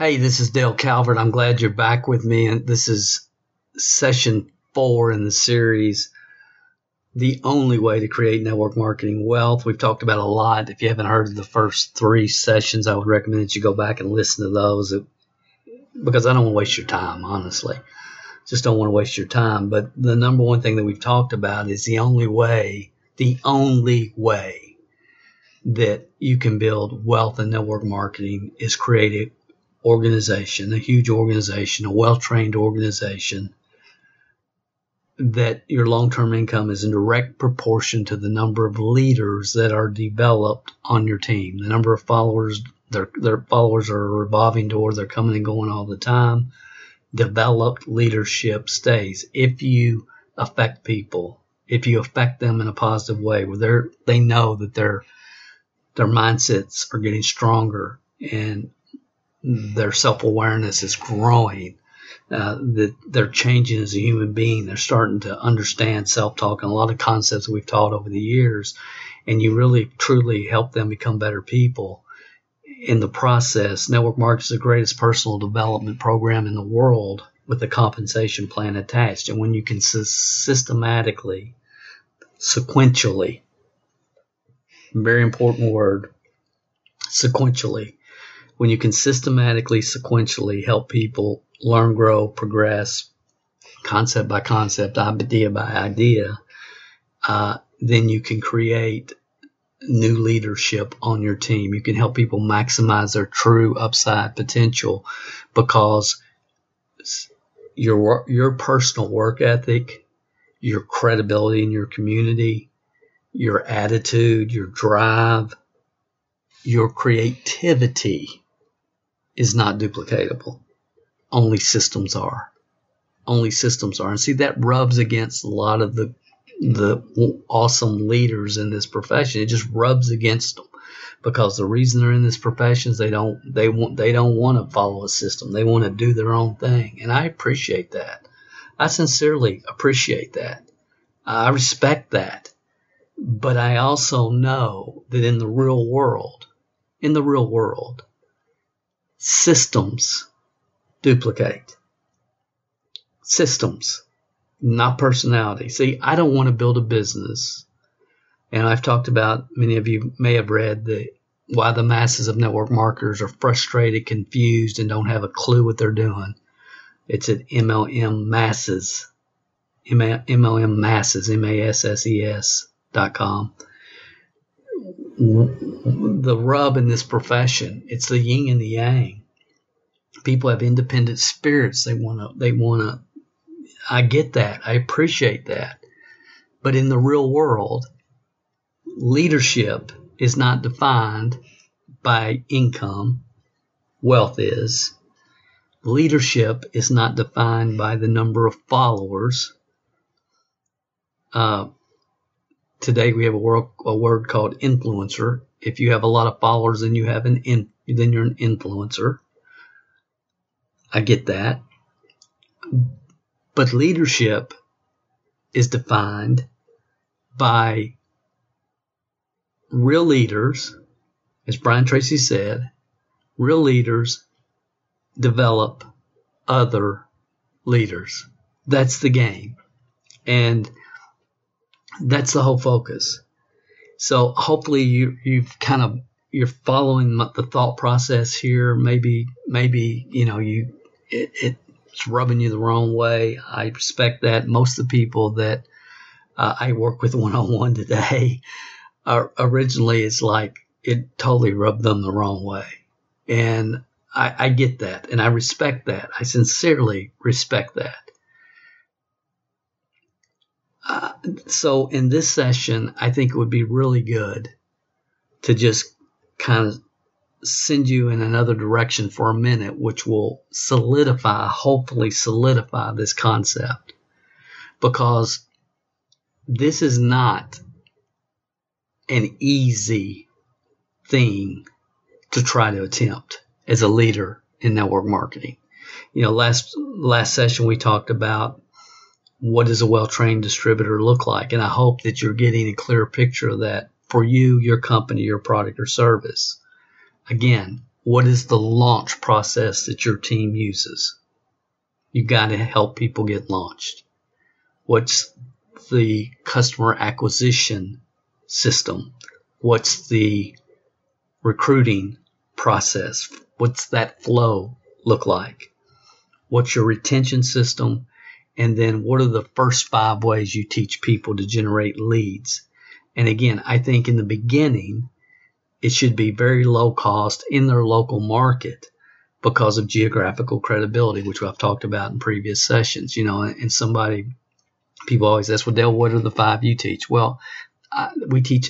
Hey, this is Dale Calvert. I'm glad you're back with me. And this is session four in the series The Only Way to Create Network Marketing Wealth. We've talked about a lot. If you haven't heard the first three sessions, I would recommend that you go back and listen to those because I don't want to waste your time, honestly just don't want to waste your time. But the number one thing that we've talked about is the only way, the only way that you can build wealth and network marketing is create an organization, a huge organization, a well trained organization that your long term income is in direct proportion to the number of leaders that are developed on your team. The number of followers, their, their followers are a revolving door, they're coming and going all the time developed leadership stays. If you affect people, if you affect them in a positive way, where they're they know that their their mindsets are getting stronger and their self awareness is growing, uh, that they're changing as a human being. They're starting to understand self talk and a lot of concepts we've taught over the years, and you really truly help them become better people in the process, Network Marketing is the greatest personal development program in the world with a compensation plan attached. And when you can systematically, sequentially, very important word, sequentially, when you can systematically, sequentially help people learn, grow, progress, concept by concept, idea by idea, uh, then you can create new leadership on your team. You can help people maximize their true upside potential because your your personal work ethic, your credibility in your community, your attitude, your drive, your creativity is not duplicatable. Only systems are. Only systems are. And see, that rubs against a lot of the the awesome leaders in this profession. It just rubs against them because the reason they're in this profession is they don't they want they don't want to follow a system. They want to do their own thing, and I appreciate that. I sincerely appreciate that. I respect that. But I also know that in the real world, in the real world, systems duplicate. Systems not personality. See, I don't want to build a business. And I've talked about, many of you may have read the why the masses of network marketers are frustrated, confused, and don't have a clue what they're doing. It's at MLM Masses, MLM Masses, M-A-S-S-E-S dot com. The rub in this profession, it's the yin and the yang. People have independent spirits. They want to, they want to I get that. I appreciate that. But in the real world, leadership is not defined by income. Wealth is. Leadership is not defined by the number of followers. Uh, today we have a word, a word called influencer. If you have a lot of followers, then you have an in, then you're an influencer. I get that. But leadership is defined by real leaders, as Brian Tracy said, real leaders develop other leaders. That's the game. And that's the whole focus. So hopefully you, you've kind of, you're following the thought process here. Maybe, maybe, you know, you, it, it it's rubbing you the wrong way. I respect that. Most of the people that uh, I work with one on one today are originally it's like it totally rubbed them the wrong way. And I, I get that and I respect that. I sincerely respect that. So in this session, I think it would be really good to just kind of send you in another direction for a minute, which will solidify, hopefully solidify this concept. Because this is not an easy thing to try to attempt as a leader in network marketing. You know, last last session we talked about what does a well-trained distributor look like, and I hope that you're getting a clear picture of that for you, your company, your product or service. Again, what is the launch process that your team uses? You've got to help people get launched. What's the customer acquisition system? What's the recruiting process? What's that flow look like? What's your retention system? And then what are the first five ways you teach people to generate leads? And again, I think in the beginning, it should be very low cost in their local market because of geographical credibility, which I've talked about in previous sessions. You know, and somebody, people always ask, well, Dale, what are the five you teach? Well, I, we teach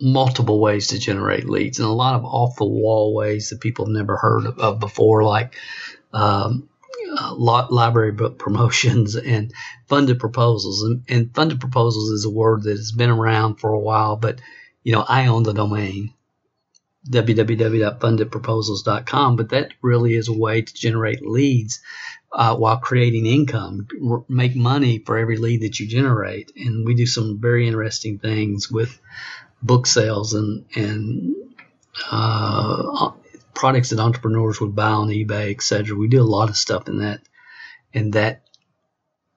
multiple ways to generate leads and a lot of off the wall ways that people have never heard of, before, like um, uh, library book promotions and funded proposals. And, and, funded proposals is a word that has been around for a while, but you know, I own the domain www.fundedproposals.com, but that really is a way to generate leads uh, while creating income, r- make money for every lead that you generate. And we do some very interesting things with book sales and and uh, products that entrepreneurs would buy on eBay, etc. We do a lot of stuff in that in that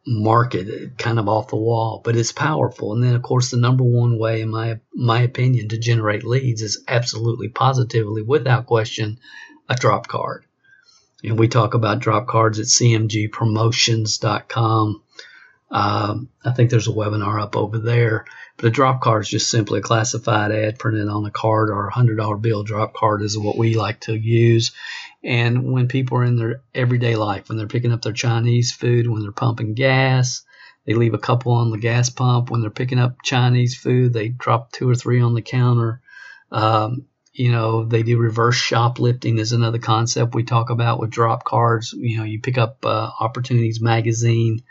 market, kind of off the wall, but it's powerful. And then, of course, the number one way, in my my opinion, to generate leads is absolutely, positively, without question, a drop card. And we talk about drop cards at cmgpromotions.com. Um, I think there's a webinar up over there. But a drop card is just simply a classified ad printed on a card or a hundred dollar bill. Drop card is what we like to use. And when people are in their everyday life, when they're picking up their Chinese food, when they're pumping gas, they leave a couple on the gas pump. When they're picking up Chinese food, they drop two or three on the counter. Um, you know, they do reverse shoplifting is another concept we talk about with drop cards. You know, you pick up uh, Opportunities magazine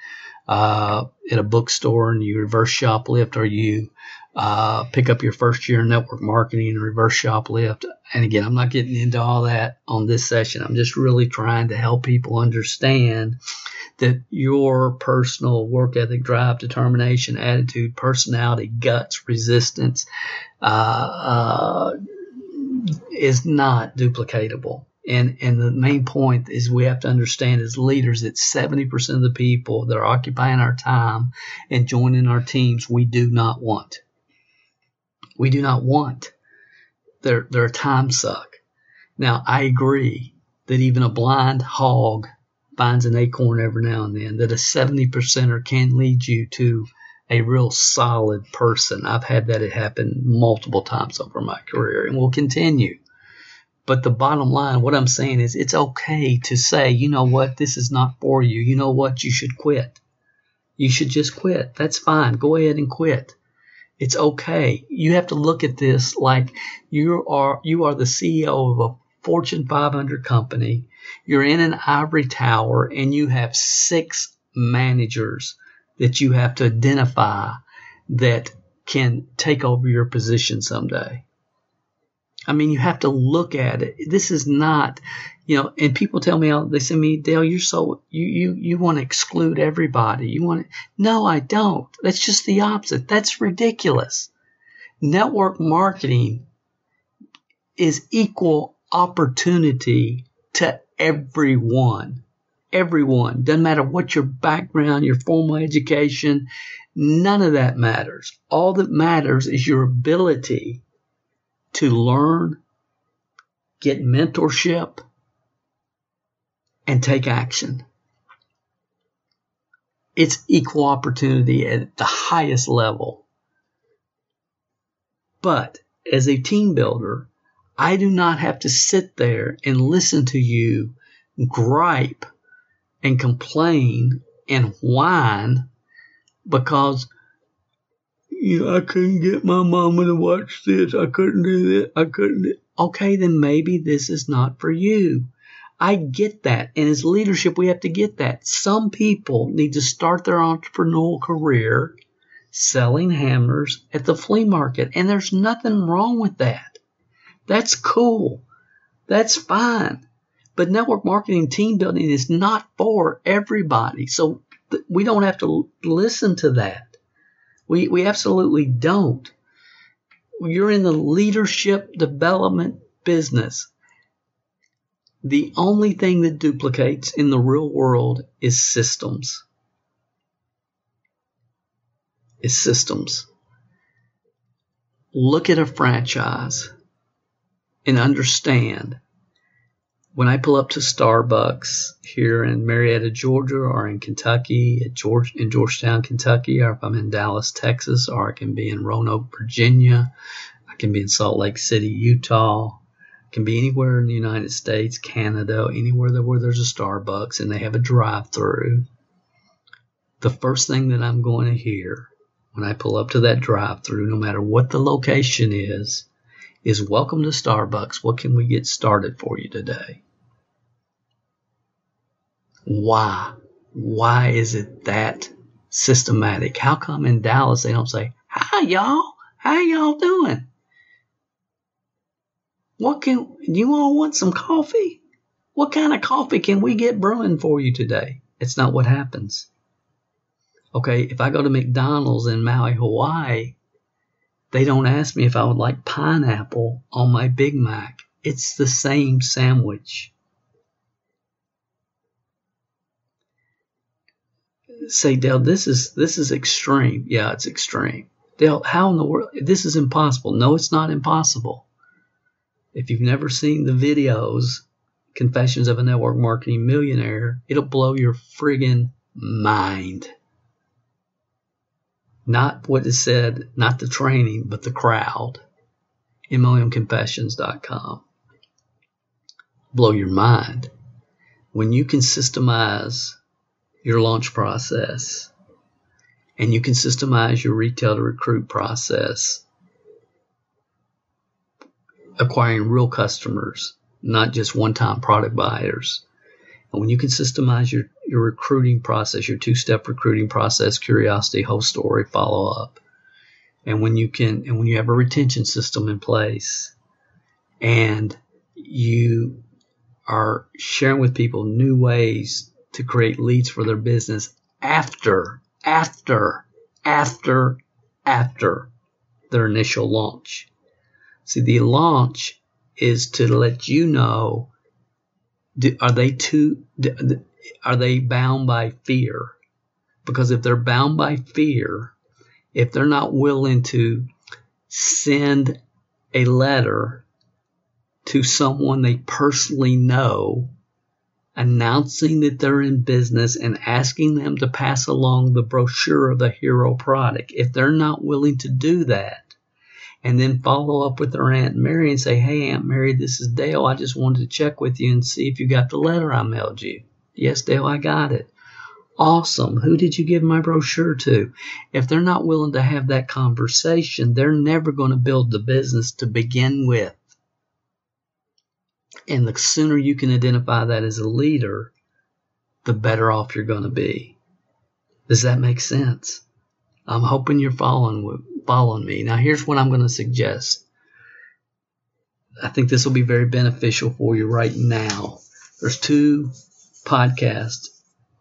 uh, at a bookstore and you reverse shoplift or you uh, pick up your first year in network marketing and reverse shoplift. And again, I'm not getting into all that on this session. I'm just really trying to help people understand that your personal work ethic, drive, determination, attitude, personality, guts, resistance uh, uh is not duplicatable. And and the main point is we have to understand as leaders that 70% of the people that are occupying our time and joining our teams we do not want. We do not want. They're they're a time suck. Now I agree that even a blind hog finds an acorn every now and then, that a 70 percenter can lead you to a real solid person. I've had that happen multiple times over my career and will continue. But the bottom line, what I'm saying is it's okay to say, you know what, this is not for you. You know what, you should quit. You should just quit. That's fine. Go ahead and quit. It's okay. You have to look at this like you are you are the CEO of a Fortune 500 company. You're in an ivory tower and you have six managers that you have to identify that can take over your position someday. I mean, you have to look at it. This is not, you know, and people tell me, oh, they say to me, Dale, you're so, you, you, you want to exclude everybody. You want to, no, I don't. That's just the opposite. That's ridiculous. Network marketing is equal opportunity to everyone. Everyone. Doesn't matter what your background, your formal education, none of that matters. All that matters is your ability to learn, get mentorship, and take action. It's equal opportunity at the highest level. But as a team builder, I do not have to sit there and listen to you gripe and complain and whine because you know, I couldn't get my mama to watch this. I couldn't do that. I couldn't. Do... Okay, then maybe this is not for you. I get that. And as leadership, we have to get that. Some people need to start their entrepreneurial career selling hammers at the flea market. And there's nothing wrong with that. That's cool. That's fine. But network marketing team building is not for everybody. So we don't have to listen to that. We, we absolutely don't. You're in the leadership development business. The only thing that duplicates in the real world is systems. Is systems. Look at a franchise and understand when I pull up to Starbucks here in Marietta, Georgia, or in Kentucky, at George, in Georgetown, Kentucky, or if I'm in Dallas, Texas, or I can be in Roanoke, Virginia, I can be in Salt Lake City, Utah, can be anywhere in the United States, Canada, anywhere that, where there's a Starbucks and they have a drive-through. The first thing that I'm going to hear when I pull up to that drive-through, no matter what the location is, is welcome to Starbucks. What can we get started for you today? Why? Why is it that systematic? How come in Dallas they don't say, hi y'all, how y'all doing? What can, you all want some coffee? What kind of coffee can we get brewing for you today? It's not what happens. Okay, if I go to McDonald's in Maui, Hawaii, they don't ask me if I would like pineapple on my Big Mac. It's the same sandwich. Say, Dale, this is this is extreme. Yeah, it's extreme. Dale, how in the world? This is impossible. No, it's not impossible. If you've never seen the videos, Confessions of a Network Marketing Millionaire, it'll blow your friggin' mind not what is said, not the training, but the crowd. MLMconfessions.com. Blow your mind. When you can systemize your launch process and you can systemize your retail to recruit process, acquiring real customers, not just one time product buyers. And when you can systemize your your recruiting process, your two step recruiting process, curiosity, whole story, follow up. And when you can, and when you have a retention system in place and you are sharing with people new ways to create leads for their business after, after, after, after their initial launch. See, the launch is to let you know do, are they too do, are they bound by fear? Because if they're bound by fear, if they're not willing to send a letter to someone they personally know, announcing that they're in business and asking them to pass along the brochure of the hero product, if they're not willing to do that, and then follow up with their Aunt Mary and say, Hey, Aunt Mary, this is Dale. I just wanted to check with you and see if you got the letter I mailed you. Yes, Dale, I got it. Awesome. Who did you give my brochure to? If they're not willing to have that conversation, they're never going to build the business to begin with. And the sooner you can identify that as a leader, the better off you're going to be. Does that make sense? I'm hoping you're following following me. Now here's what I'm going to suggest. I think this will be very beneficial for you right now. There's two podcast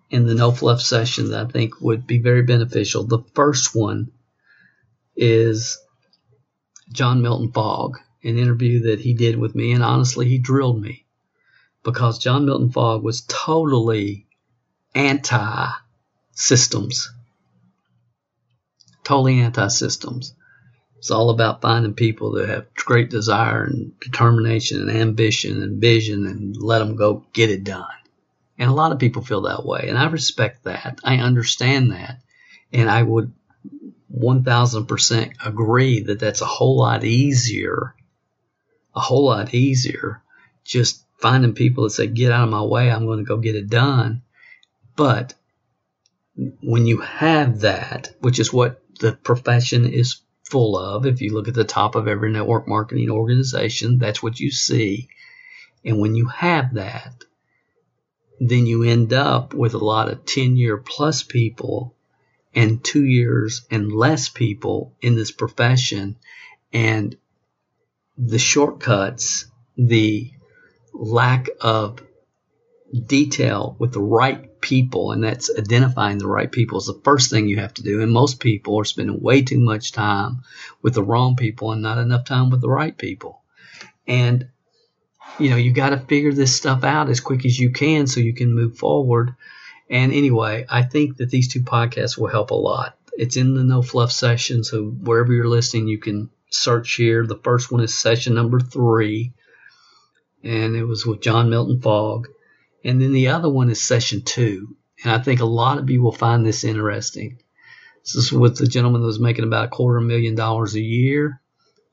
in the No Fluff session that I think would be very beneficial. The first one is John Milton Fogg, an interview that he did with me, and honestly, he drilled me because John Milton Fogg was totally anti systems, totally anti systems. It's all about finding people that have great desire and determination and ambition and vision and let them go get it done. And a lot of people feel that way. And I respect that. I understand that. And I would 1000% agree that that's a whole lot easier, a whole lot easier just finding people that say, get out of my way. I'm going to go get it done. But when you have that, which is what the profession is full of. If you look at the top of every network marketing organization, that's what you see. And when you have that, then you end up with a lot of 10 year plus people and two years and less people in this profession. And the shortcuts, the lack of detail with the right people, and that's identifying the right people is the first thing you have to do. And most people are spending way too much time with the wrong people and not enough time with the right people. And you know, you got to figure this stuff out as quick as you can so you can move forward. And anyway, I think that these two podcasts will help a lot. It's in the No Fluff session, so wherever you're listening, you can search here. The first one is session number three, and it was with John Milton Fogg. And then the other one is session two. And I think a lot of you will find this interesting. This is with the gentleman that was making about a quarter million dollars a year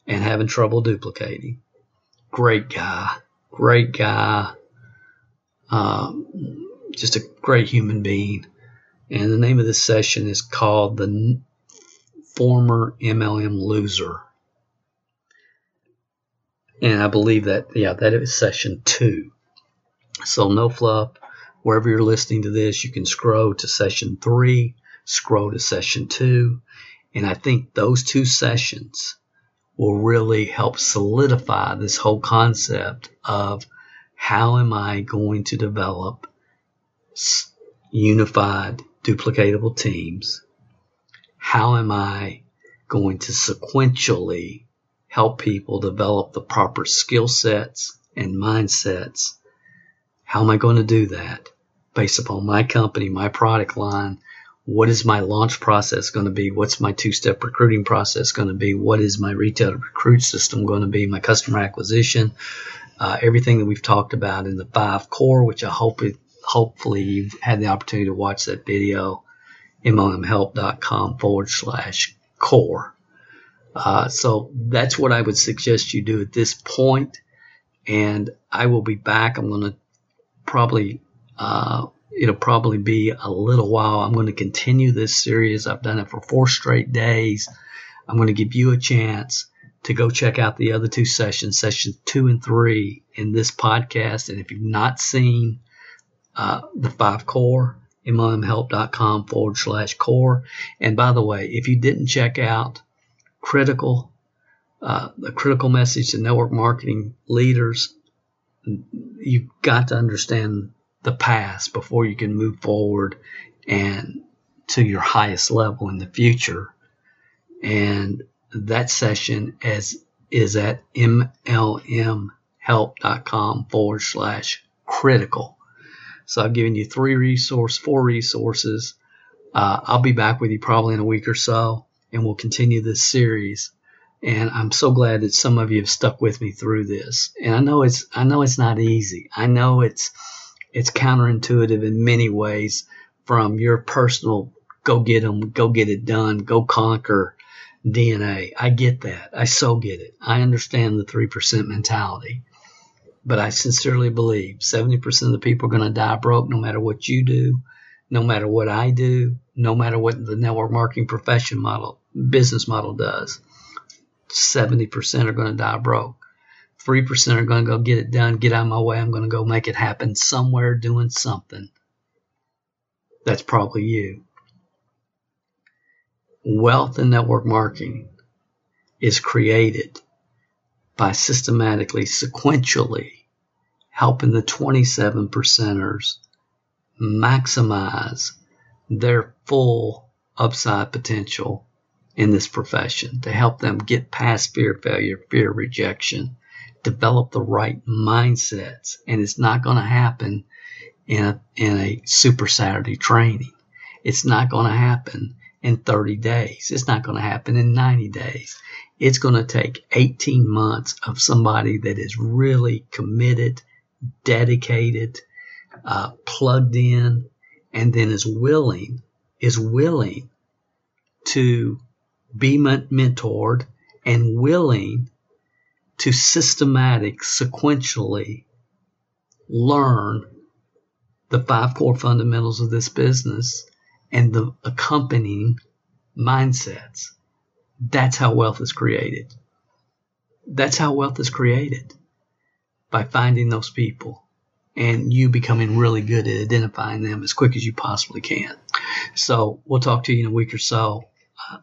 and having trouble duplicating. Great guy. Great guy. Um, just a great human being. And the name of this session is called The Former MLM Loser. And I believe that, yeah, that is session two. So no fluff. Wherever you're listening to this, you can scroll to session three, scroll to session two. And I think those two sessions will really help solidify this whole concept of how am I going to develop unified duplicatable teams? How am I going to sequentially help people develop the proper skill sets and mindsets? How am I going to do that based upon my company, my product line, what is my launch process going to be? What's my two step recruiting process going to be? What is my retail recruit system going to be? My customer acquisition, uh, everything that we've talked about in the five core, which I hope it, hopefully you've had the opportunity to watch that video, mlmhelp.com forward slash core. Uh, so that's what I would suggest you do at this point. And I will be back. I'm going to probably uh, it'll probably be a little while. I'm going to continue this series. I've done it for four straight days. I'm going to give you a chance to go check out the other two sessions, sessions two and three in this podcast. And if you've not seen uh, the five core, mlmhelp.com forward slash core. And by the way, if you didn't check out critical, uh, the critical message to network marketing leaders, you've got to understand the past before you can move forward and to your highest level in the future. And that session as is at mlmhelp.com forward slash critical. So I've given you three resource, four resources. Uh, I'll be back with you probably in a week or so, and we'll continue this series. And I'm so glad that some of you have stuck with me through this. And I know it's I know it's not easy. I know it's it's counterintuitive in many ways from your personal go get them, go get it done, go conquer DNA. I get that. I so get it. I understand the 3% mentality. But I sincerely believe 70% of the people are going to die broke no matter what you do, no matter what I do, no matter what the network marketing profession model, business model does. 70% are going to die broke. 3% are going to go get it done, get out of my way. I'm going to go make it happen somewhere doing something. That's probably you. Wealth and network marketing is created by systematically, sequentially helping the 27 percenters maximize their full upside potential in this profession to help them get past fear, failure, fear, rejection, develop the right mindsets. And it's not going to happen in a, in a super Saturday training. It's not going to happen in 30 days. It's not going to happen in 90 days. It's going to take 18 months of somebody that is really committed, dedicated, uh, plugged in, and then is willing, is willing to be mentored and willing to systematic, sequentially learn the five core fundamentals of this business and the accompanying mindsets. That's how wealth is created. That's how wealth is created by finding those people and you becoming really good at identifying them as quick as you possibly can. So we'll talk to you in a week or so. Uh,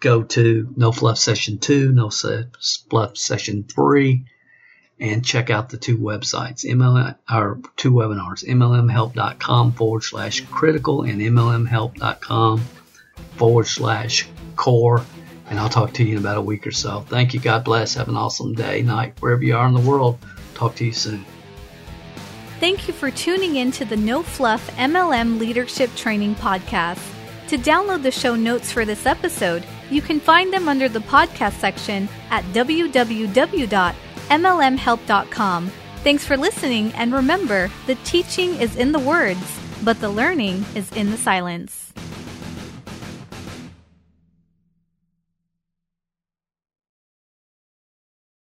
go to No Fluff Session 2, No Fluff Session 3, and check out the two websites, MLM, or two webinars, MLMhelp.com forward slash critical and MLMhelp.com forward slash core. And I'll talk to you in about a week or so. Thank you. God bless. Have an awesome day, night, wherever you are in the world. Talk to you soon. Thank you for tuning in to the No Fluff MLM Leadership Training Podcast. To download the show notes for this episode, you can find them under the podcast section at www.mlmhelp.com. Thanks for listening, and remember the teaching is in the words, but the learning is in the silence.